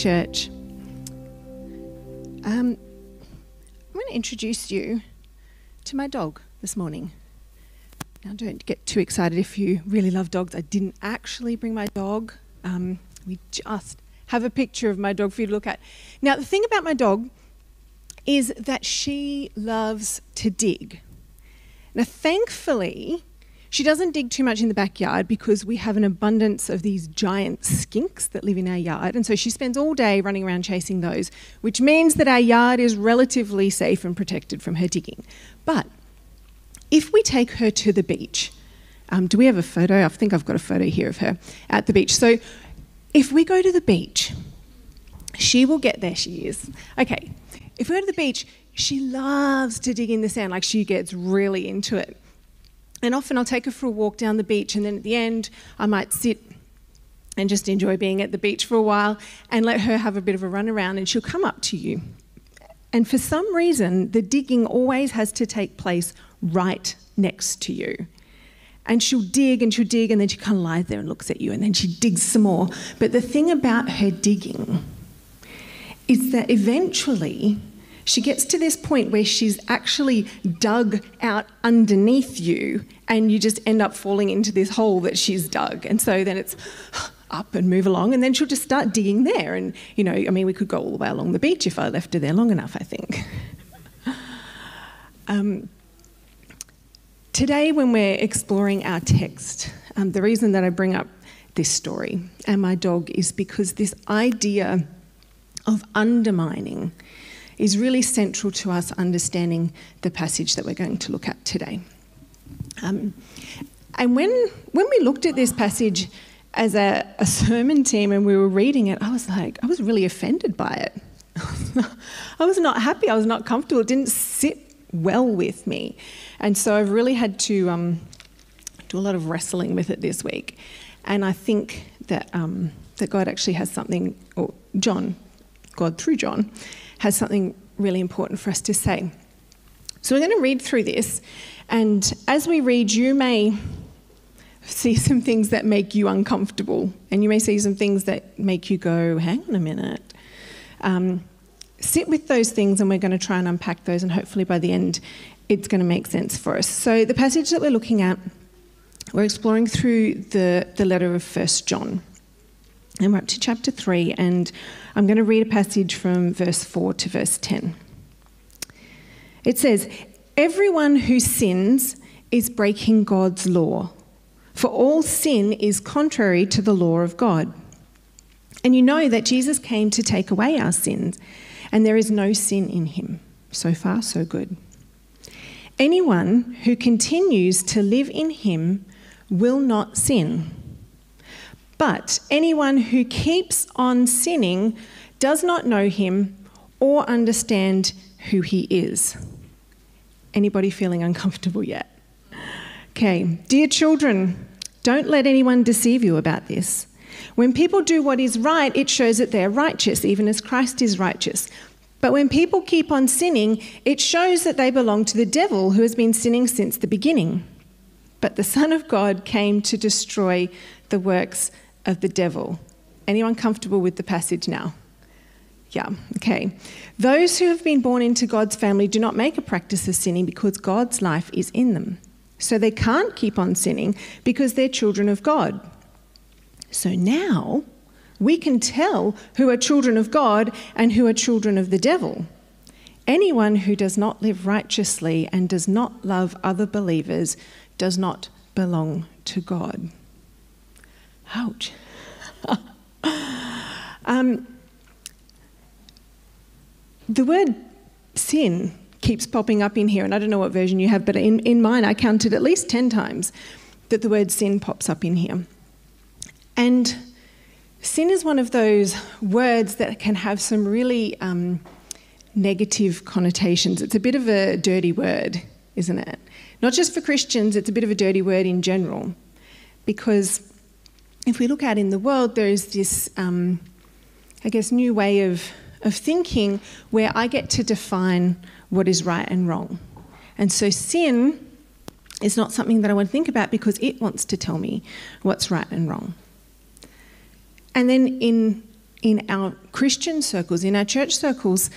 church. Um, I'm going to introduce you to my dog this morning. Now, don't get too excited if you really love dogs. I didn't actually bring my dog. Um, we just have a picture of my dog for you to look at. Now, the thing about my dog is that she loves to dig. Now, thankfully, she doesn't dig too much in the backyard because we have an abundance of these giant skinks that live in our yard. And so she spends all day running around chasing those, which means that our yard is relatively safe and protected from her digging. But if we take her to the beach, um, do we have a photo? I think I've got a photo here of her at the beach. So if we go to the beach, she will get there, she is. Okay, if we go to the beach, she loves to dig in the sand, like she gets really into it. And often I'll take her for a walk down the beach, and then at the end, I might sit and just enjoy being at the beach for a while and let her have a bit of a run around, and she'll come up to you. And for some reason, the digging always has to take place right next to you. And she'll dig and she'll dig, and then she kind of lies there and looks at you, and then she digs some more. But the thing about her digging is that eventually she gets to this point where she's actually dug out underneath you, and you just end up falling into this hole that she's dug. And so then it's up and move along, and then she'll just start digging there. And, you know, I mean, we could go all the way along the beach if I left her there long enough, I think. um, today, when we're exploring our text, um, the reason that I bring up this story and my dog is because this idea of undermining is really central to us understanding the passage that we're going to look at today. Um, and when, when we looked at this passage as a, a sermon team and we were reading it, I was like, I was really offended by it. I was not happy, I was not comfortable, it didn't sit well with me. And so I've really had to um, do a lot of wrestling with it this week. And I think that, um, that God actually has something, or John, God through John, has something really important for us to say. So we're going to read through this, and as we read, you may see some things that make you uncomfortable, and you may see some things that make you go, hang on a minute. Um, sit with those things, and we're going to try and unpack those, and hopefully by the end, it's going to make sense for us. So, the passage that we're looking at, we're exploring through the, the letter of First John. And we're up to chapter 3, and I'm going to read a passage from verse 4 to verse 10. It says, Everyone who sins is breaking God's law, for all sin is contrary to the law of God. And you know that Jesus came to take away our sins, and there is no sin in him. So far, so good. Anyone who continues to live in him will not sin. But anyone who keeps on sinning does not know him or understand who he is. Anybody feeling uncomfortable yet? Okay, dear children, don't let anyone deceive you about this. When people do what is right, it shows that they're righteous, even as Christ is righteous. But when people keep on sinning, it shows that they belong to the devil who has been sinning since the beginning. But the Son of God came to destroy the works of the devil. Anyone comfortable with the passage now? Yeah, okay. Those who have been born into God's family do not make a practice of sinning because God's life is in them. So they can't keep on sinning because they're children of God. So now we can tell who are children of God and who are children of the devil. Anyone who does not live righteously and does not love other believers does not belong to God. Ouch. um, the word sin keeps popping up in here, and I don't know what version you have, but in, in mine I counted at least 10 times that the word sin pops up in here. And sin is one of those words that can have some really um, negative connotations. It's a bit of a dirty word, isn't it? Not just for Christians, it's a bit of a dirty word in general because if we look out in the world, there is this, um, I guess, new way of, of thinking where I get to define what is right and wrong. And so sin is not something that I want to think about because it wants to tell me what's right and wrong. And then in in our Christian circles, in our church circles,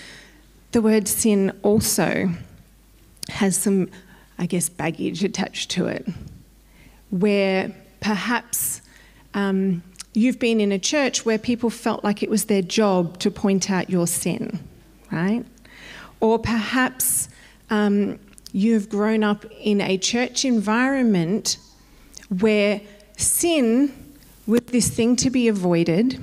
the word sin also has some, I guess, baggage attached to it, where perhaps um, you've been in a church where people felt like it was their job to point out your sin, right? Or perhaps um, you've grown up in a church environment where sin was this thing to be avoided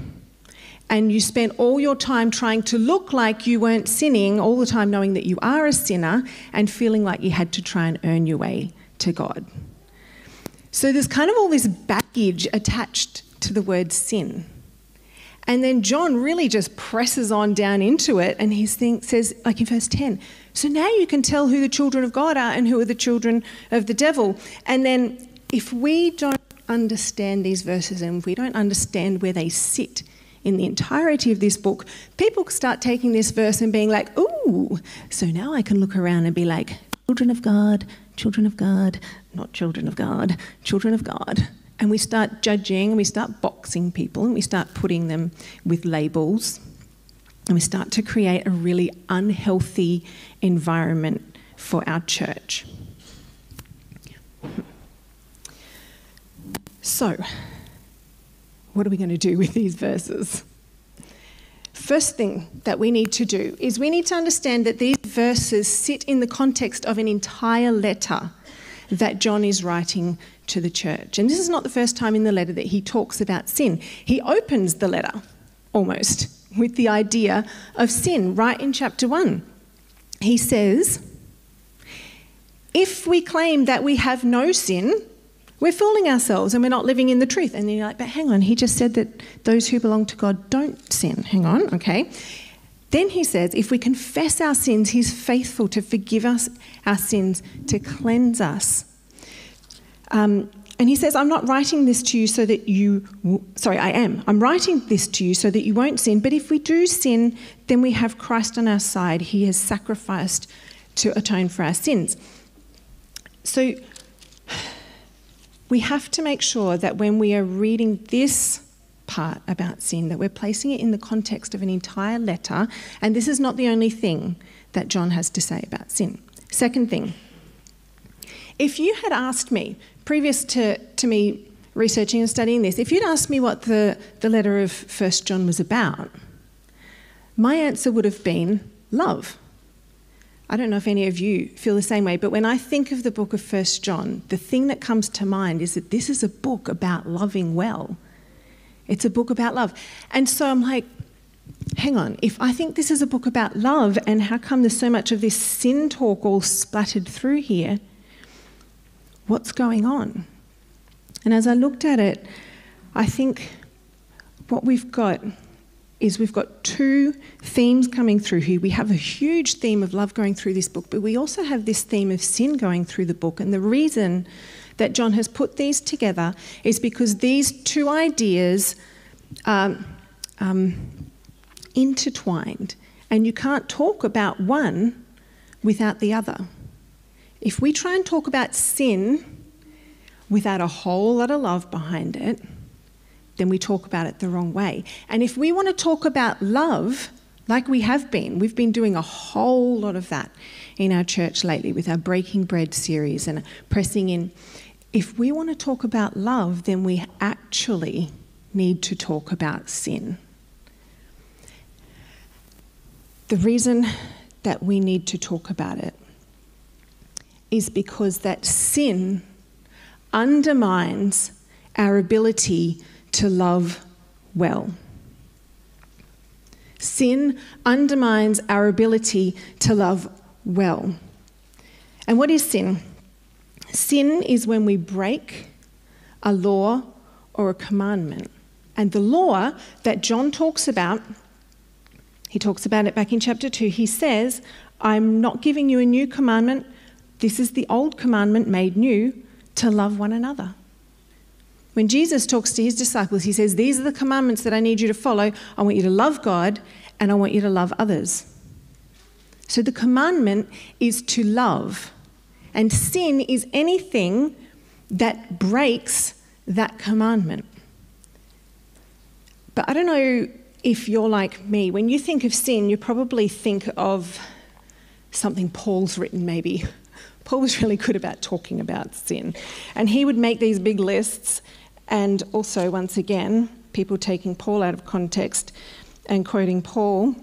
and you spent all your time trying to look like you weren't sinning, all the time knowing that you are a sinner, and feeling like you had to try and earn your way to God. So there's kind of all this baggage attached to the word sin. And then John really just presses on down into it, and he says, like in verse 10, so now you can tell who the children of God are and who are the children of the devil. And then if we don't understand these verses and if we don't understand where they sit in the entirety of this book, people start taking this verse and being like, ooh, so now I can look around and be like, children of God, children of God, not children of God, children of God. And we start judging and we start boxing people and we start putting them with labels and we start to create a really unhealthy environment for our church. So, what are we going to do with these verses? First thing that we need to do is we need to understand that these verses sit in the context of an entire letter that John is writing to the church. And this is not the first time in the letter that he talks about sin. He opens the letter almost with the idea of sin right in chapter 1. He says, If we claim that we have no sin, we're fooling ourselves and we're not living in the truth. And then you're like, but hang on, he just said that those who belong to God don't sin. Hang on, okay. Then he says, if we confess our sins, he's faithful to forgive us our sins, to cleanse us. Um, and he says, I'm not writing this to you so that you, sorry, I am. I'm writing this to you so that you won't sin. But if we do sin, then we have Christ on our side. He has sacrificed to atone for our sins. So we have to make sure that when we are reading this part about sin, that we're placing it in the context of an entire letter, and this is not the only thing that John has to say about sin. Second thing, if you had asked me, previous to, to me researching and studying this, if you'd asked me what the, the letter of First John was about, my answer would have been love. I don't know if any of you feel the same way, but when I think of the book of First John, the thing that comes to mind is that this is a book about loving well. It's a book about love. And so I'm like, hang on, if I think this is a book about love, and how come there's so much of this sin talk all splattered through here? What's going on? And as I looked at it, I think what we've got is we've got two themes coming through here. We have a huge theme of love going through this book, but we also have this theme of sin going through the book. And the reason that John has put these together is because these two ideas are um, intertwined, and you can't talk about one without the other. If we try and talk about sin without a whole lot of love behind it, then we talk about it the wrong way. And if we want to talk about love, like we have been, we've been doing a whole lot of that in our church lately with our Breaking Bread series and pressing in. If we want to talk about love, then we actually need to talk about sin. The reason that we need to talk about it is because that sin undermines our ability to love well. Sin undermines our ability to love well. And what is sin? Sin is when we break a law or a commandment. And the law that John talks about, he talks about it back in chapter 2. He says, I'm not giving you a new commandment. This is the old commandment made new to love one another. When Jesus talks to his disciples, he says, These are the commandments that I need you to follow. I want you to love God and I want you to love others. So the commandment is to love. And sin is anything that breaks that commandment. But I don't know if you're like me, when you think of sin, you probably think of something Paul's written, maybe. Paul was really good about talking about sin. And he would make these big lists, and also, once again, people taking Paul out of context and quoting Paul.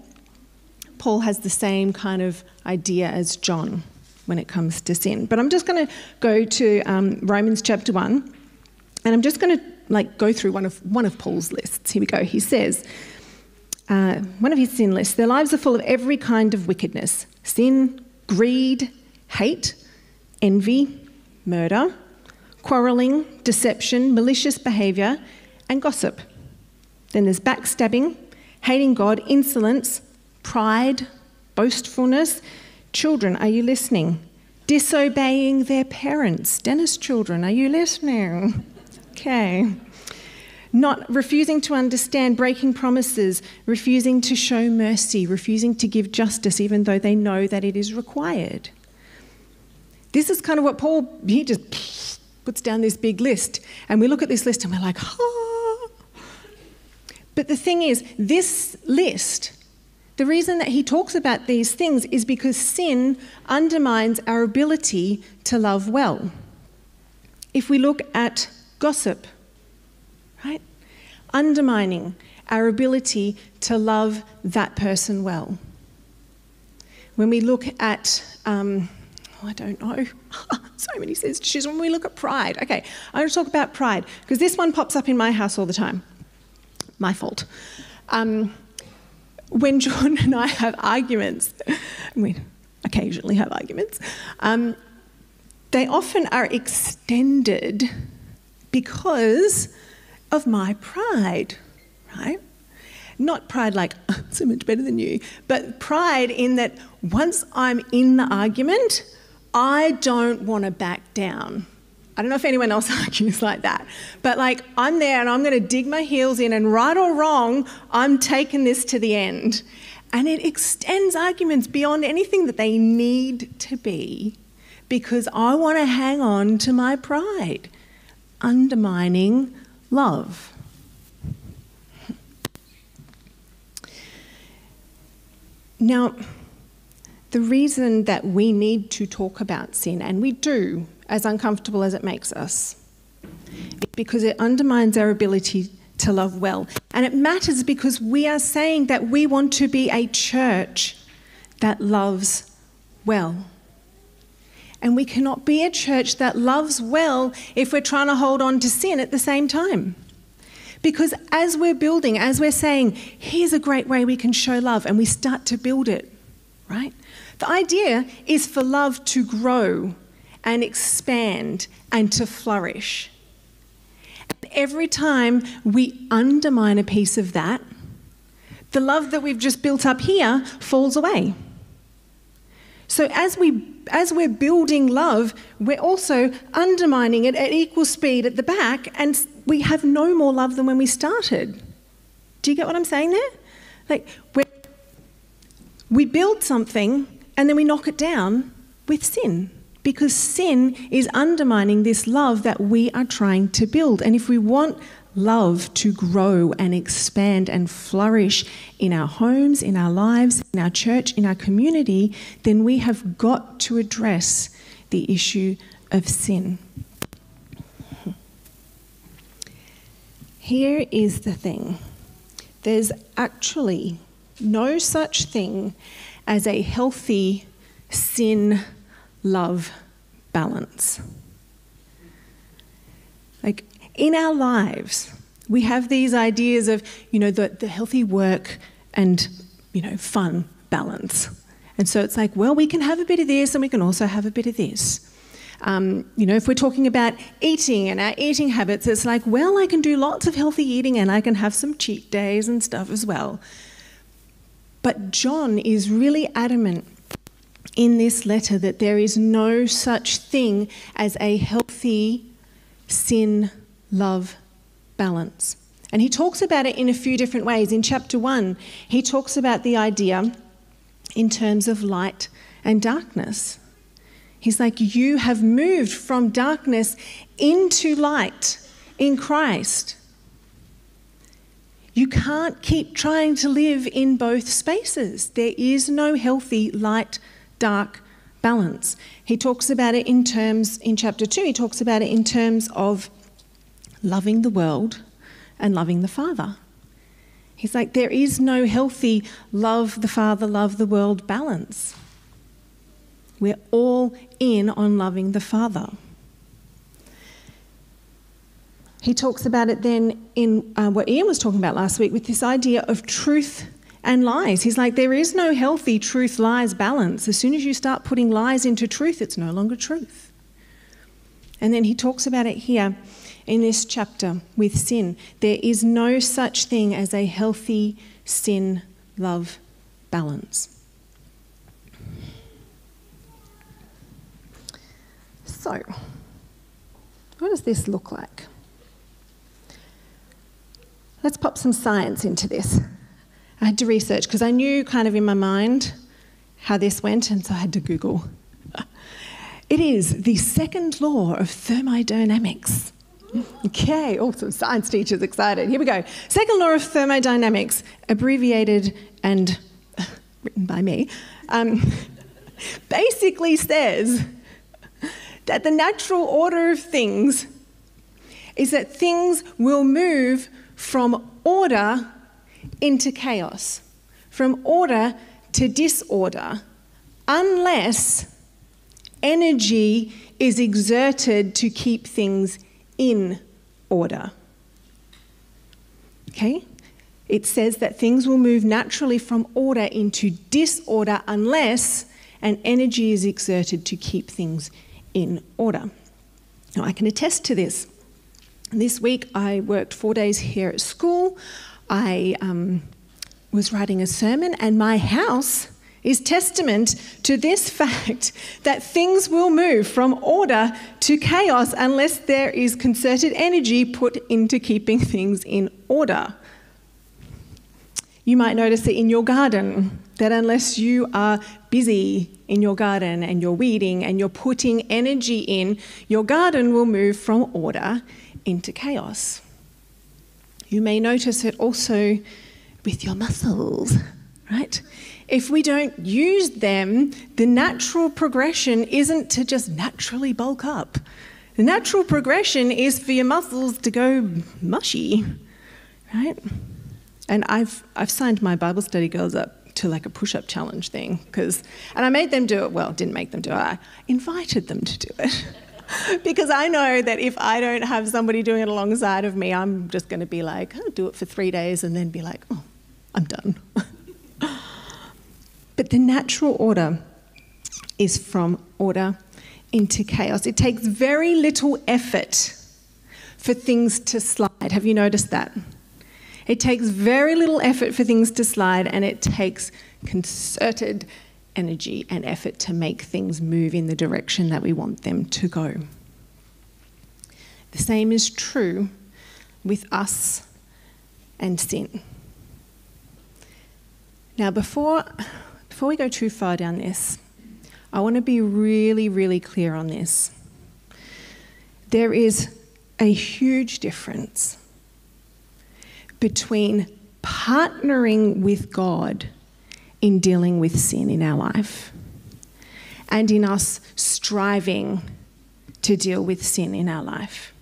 Paul has the same kind of idea as John when it comes to sin. But I'm just going to go to um, Romans chapter 1, and I'm just going to like go through one of, one of Paul's lists. Here we go. He says, uh, one of his sin lists, their lives are full of every kind of wickedness sin, greed, hate, envy, murder, quarrelling, deception, malicious behaviour, and gossip. Then there's backstabbing, hating God, insolence, pride, boastfulness. Children, are you listening? Disobeying their parents. Dennis, children, are you listening? Okay not refusing to understand, breaking promises, refusing to show mercy, refusing to give justice even though they know that it is required. This is kind of what Paul, he just puts down this big list. And we look at this list and we're like, ah. But the thing is, this list, the reason that he talks about these things is because sin undermines our ability to love well. If we look at gossip, right? Undermining our ability to love that person well. When we look at, um, I don't know, so many says. When we look at pride, okay, I'm going to talk about pride because this one pops up in my house all the time. My fault. Um, when John and I have arguments, we occasionally have arguments, um, they often are extended because of my pride, right? Not pride like, oh, so much better than you, but pride in that once I'm in the argument, I don't want to back down. I don't know if anyone else argues like that, but like I'm there and I'm going to dig my heels in, and right or wrong, I'm taking this to the end. And it extends arguments beyond anything that they need to be because I want to hang on to my pride, undermining love. Now, the reason that we need to talk about sin, and we do, as uncomfortable as it makes us, is because it undermines our ability to love well. And it matters because we are saying that we want to be a church that loves well. And we cannot be a church that loves well if we're trying to hold on to sin at the same time. Because as we're building, as we're saying, here's a great way we can show love, and we start to build it, right? The idea is for love to grow and expand and to flourish. Every time we undermine a piece of that, the love that we've just built up here falls away. So as we as we're building love, we're also undermining it at equal speed at the back, and we have no more love than when we started. Do you get what I'm saying there? Like, we build something and then we knock it down with sin because sin is undermining this love that we are trying to build. And if we want love to grow and expand and flourish in our homes, in our lives, in our church, in our community, then we have got to address the issue of sin. Here is the thing there's actually no such thing as a healthy sin love balance. Like, in our lives, we have these ideas of, you know, the, the healthy work and, you know, fun balance. And so it's like, well, we can have a bit of this and we can also have a bit of this. Um, you know, if we're talking about eating and our eating habits, it's like, well, I can do lots of healthy eating and I can have some cheat days and stuff as well. But John is really adamant in this letter that there is no such thing as a healthy sin love balance. And he talks about it in a few different ways. In chapter one, he talks about the idea in terms of light and darkness. He's like, You have moved from darkness into light in Christ. You can't keep trying to live in both spaces. There is no healthy light dark balance. He talks about it in terms, in chapter 2, he talks about it in terms of loving the world and loving the Father. He's like, there is no healthy love the Father, love the world balance. We're all in on loving the Father. He talks about it then in uh, what Ian was talking about last week with this idea of truth and lies. He's like, there is no healthy truth lies balance. As soon as you start putting lies into truth, it's no longer truth. And then he talks about it here in this chapter with sin. There is no such thing as a healthy sin love balance. So, what does this look like? Let's pop some science into this. I had to research because I knew kind of in my mind how this went, and so I had to Google. It is the second law of thermodynamics. Okay, awesome. Science teachers excited. Here we go. Second law of thermodynamics, abbreviated and written by me, um, basically says that the natural order of things is that things will move from order into chaos, from order to disorder, unless energy is exerted to keep things in order. Okay? It says that things will move naturally from order into disorder unless an energy is exerted to keep things in order. Now, I can attest to this. This week I worked four days here at school. I um, was writing a sermon, and my house is testament to this fact that things will move from order to chaos unless there is concerted energy put into keeping things in order. You might notice it in your garden that unless you are busy in your garden and you're weeding and you're putting energy in, your garden will move from order into chaos. You may notice it also with your muscles, right? If we don't use them, the natural progression isn't to just naturally bulk up. The natural progression is for your muscles to go mushy, right? And I've, I've signed my Bible study girls up to like a push up challenge thing because, and I made them do it, well, didn't make them do it, I invited them to do it. because I know that if I don't have somebody doing it alongside of me, I'm just going to be like, I'll do it for three days and then be like, oh, I'm done. but the natural order is from order into chaos. It takes very little effort for things to slide. Have you noticed that? It takes very little effort for things to slide, and it takes concerted energy and effort to make things move in the direction that we want them to go. The same is true with us and sin. Now, before, before we go too far down this, I want to be really, really clear on this. There is a huge difference between partnering with God in dealing with sin in our life and in us striving to deal with sin in our life.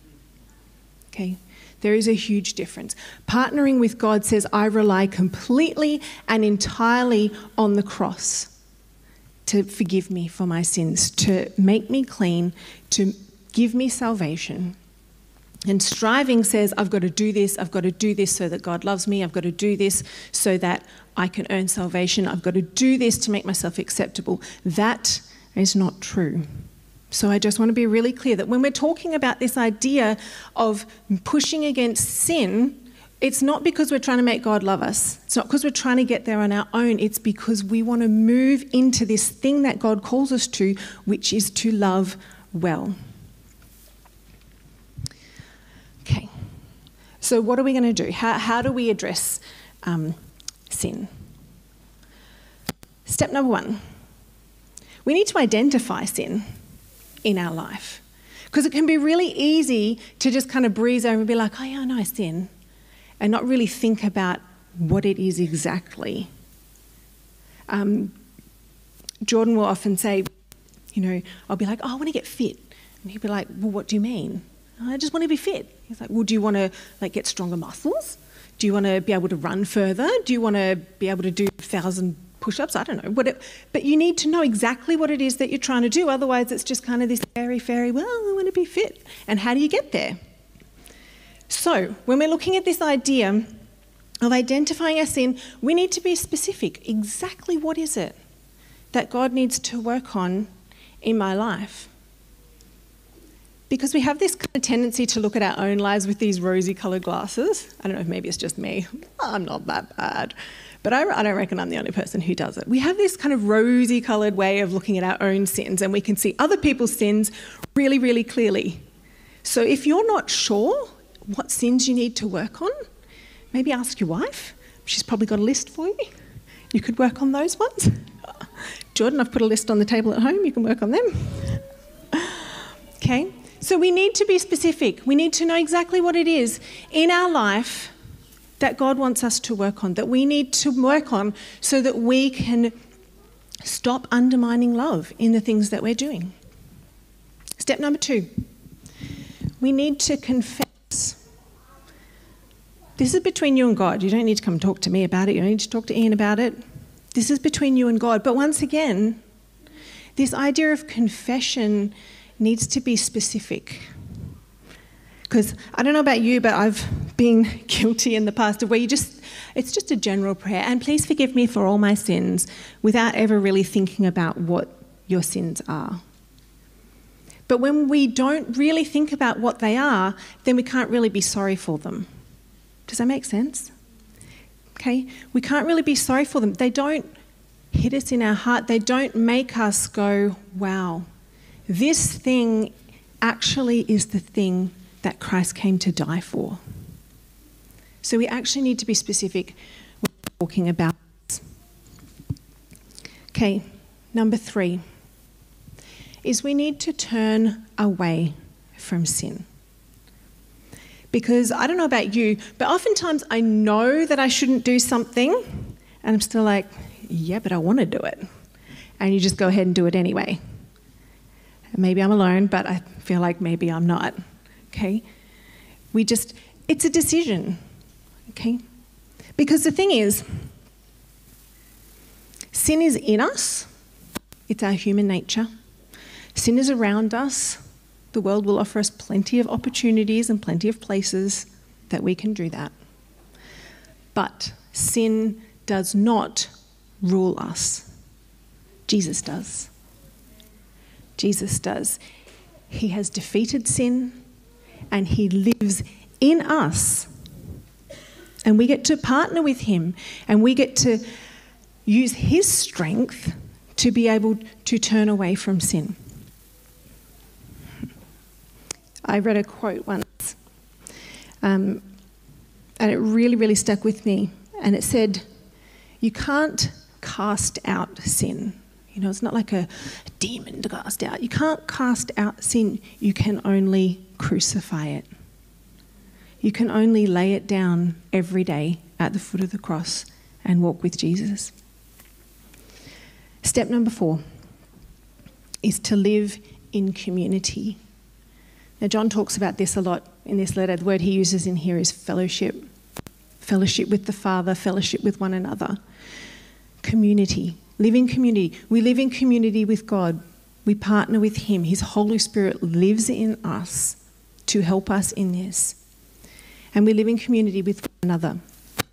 Okay? There is a huge difference. Partnering with God says, I rely completely and entirely on the cross to forgive me for my sins, to make me clean, to give me salvation. And striving says, I've got to do this, I've got to do this so that God loves me, I've got to do this so that I can earn salvation, I've got to do this to make myself acceptable. That is not true. So I just want to be really clear that when we're talking about this idea of pushing against sin, it's not because we're trying to make God love us. It's not because we're trying to get there on our own. It's because we want to move into this thing that God calls us to, which is to love well. Okay. So, what are we going to do? How, how do we address um, sin. Step number one we need to identify sin in our life. Because it can be really easy to just kind of breeze over and be like, oh, yeah, I know I sin. and not really think about what it is exactly. Um, Jordan will often say, you know, I'll be like, oh, I want to get fit. And he'll be like, well, what do you mean? I just want to be fit. He's like, well, do you want to like get stronger muscles? Do you want to be able to run further? Do you want to be able to do thousand push-ups? I don't know. It, but you need to know exactly what it is that you're trying to do. Otherwise, it's just kind of this fairy, fairy. Well, I want to be fit. And how do you get there? So, when we're looking at this idea of identifying our sin, we need to be specific. Exactly what is it that God needs to work on in my life? Because we have this kind of tendency to look at our own lives with these rosy coloured glasses. I don't know if maybe it's just me. I'm not that bad. But I, I, don't reckon I'm the only person who does it. We have this kind of rosy coloured way of looking at our own sins, and we can see other people's sins really, really clearly. So if you're not sure what sins you need to work on, maybe ask your wife. She's probably got a list for you. You could work on those ones. Jordan, I've put a list on the table at home. You can work on them. okay? So we need to be specific. We need to know exactly what it is in our life that God wants us to work on, that we need to work on so that we can stop undermining love in the things that we're doing. Step number two we need to confess. This is between you and God. You don't need to come talk to me about it, you don't need to talk to Ian about it. This is between you and God. But once again, this idea of confession needs to be specific. Because I don't know about you, but I've been guilty in the past of where you just, it's just a general prayer, and please forgive me for all my sins, without ever really thinking about what your sins are. But when we don't really think about what they are, then we can't really be sorry for them. Does that make sense? Okay? We can't really be sorry for them. They don't hit us in our heart, they don't make us go, wow, this thing actually is the thing that Christ came to die for. So we actually need to be specific when we're talking about this. Okay, number three is we need to turn away from sin. Because I don't know about you, but oftentimes I know that I shouldn't do something, and I'm still like, yeah, but I want to do it. And you just go ahead and do it anyway. Maybe I'm alone, but I feel like maybe I'm not. Okay? We just, it's a decision. Okay? Because the thing is, sin is in us, it's our human nature. Sin is around us. The world will offer us plenty of opportunities and plenty of places that we can do that. But sin does not rule us, Jesus does. Jesus does. He has defeated sin and he lives in us. And we get to partner with him and we get to use his strength to be able to turn away from sin. I read a quote once, um, and it really, really stuck with me. And it said, You can't cast out sin. You know, it's not like a demon to cast out. You can't cast out sin, you can only crucify it. You can only lay it down every day at the foot of the cross and walk with Jesus. Step number four is to live in community. Now, John talks about this a lot in this letter. The word he uses in here is fellowship fellowship with the Father, fellowship with one another, community. Live in community. We live in community with God. We partner with Him. His Holy Spirit lives in us to help us in this. And we live in community with one another.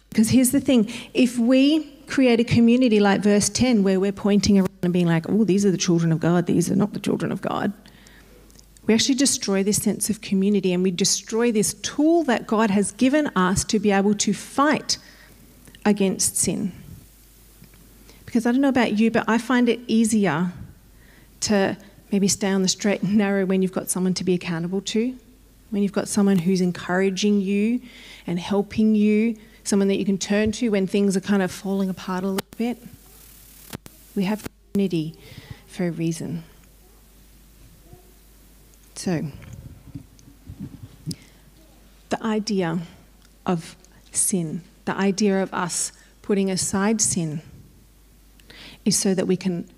Because here's the thing if we create a community like verse 10, where we're pointing around and being like, oh, these are the children of God, these are not the children of God, we actually destroy this sense of community and we destroy this tool that God has given us to be able to fight against sin. Because I don't know about you, but I find it easier to maybe stay on the straight and narrow when you've got someone to be accountable to, when you've got someone who's encouraging you and helping you, someone that you can turn to when things are kind of falling apart a little bit. We have community for a reason. So, the idea of sin, the idea of us putting aside sin, is so that we can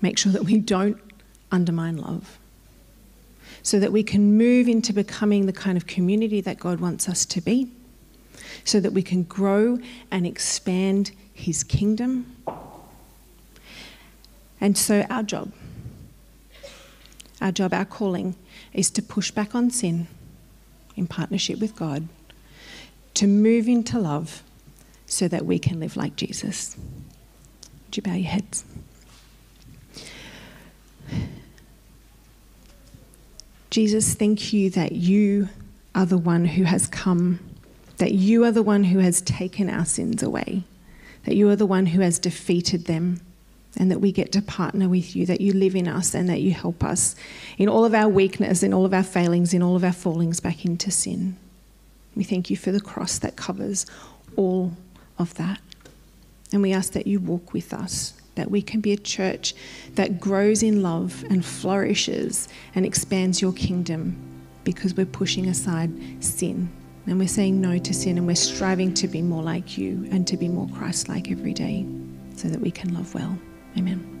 make sure that we don't undermine love. So that we can move into becoming the kind of community that God wants us to be. So that we can grow and expand His kingdom. And so, our job, our job, our calling, is to push back on sin in partnership with God, to move into love so that we can live like Jesus. Would you bow your heads? Jesus, thank you that you are the one who has come, that you are the one who has taken our sins away, that you are the one who has defeated them, and that we get to partner with you, that you live in us, and that you help us in all of our weakness, in all of our failings, in all of our fallings back into sin. We thank you for the cross that covers all of that. And we ask that you walk with us, that we can be a church that grows in love and flourishes and expands your kingdom because we're pushing aside sin and we're saying no to sin and we're striving to be more like you and to be more Christ like every day so that we can love well. Amen.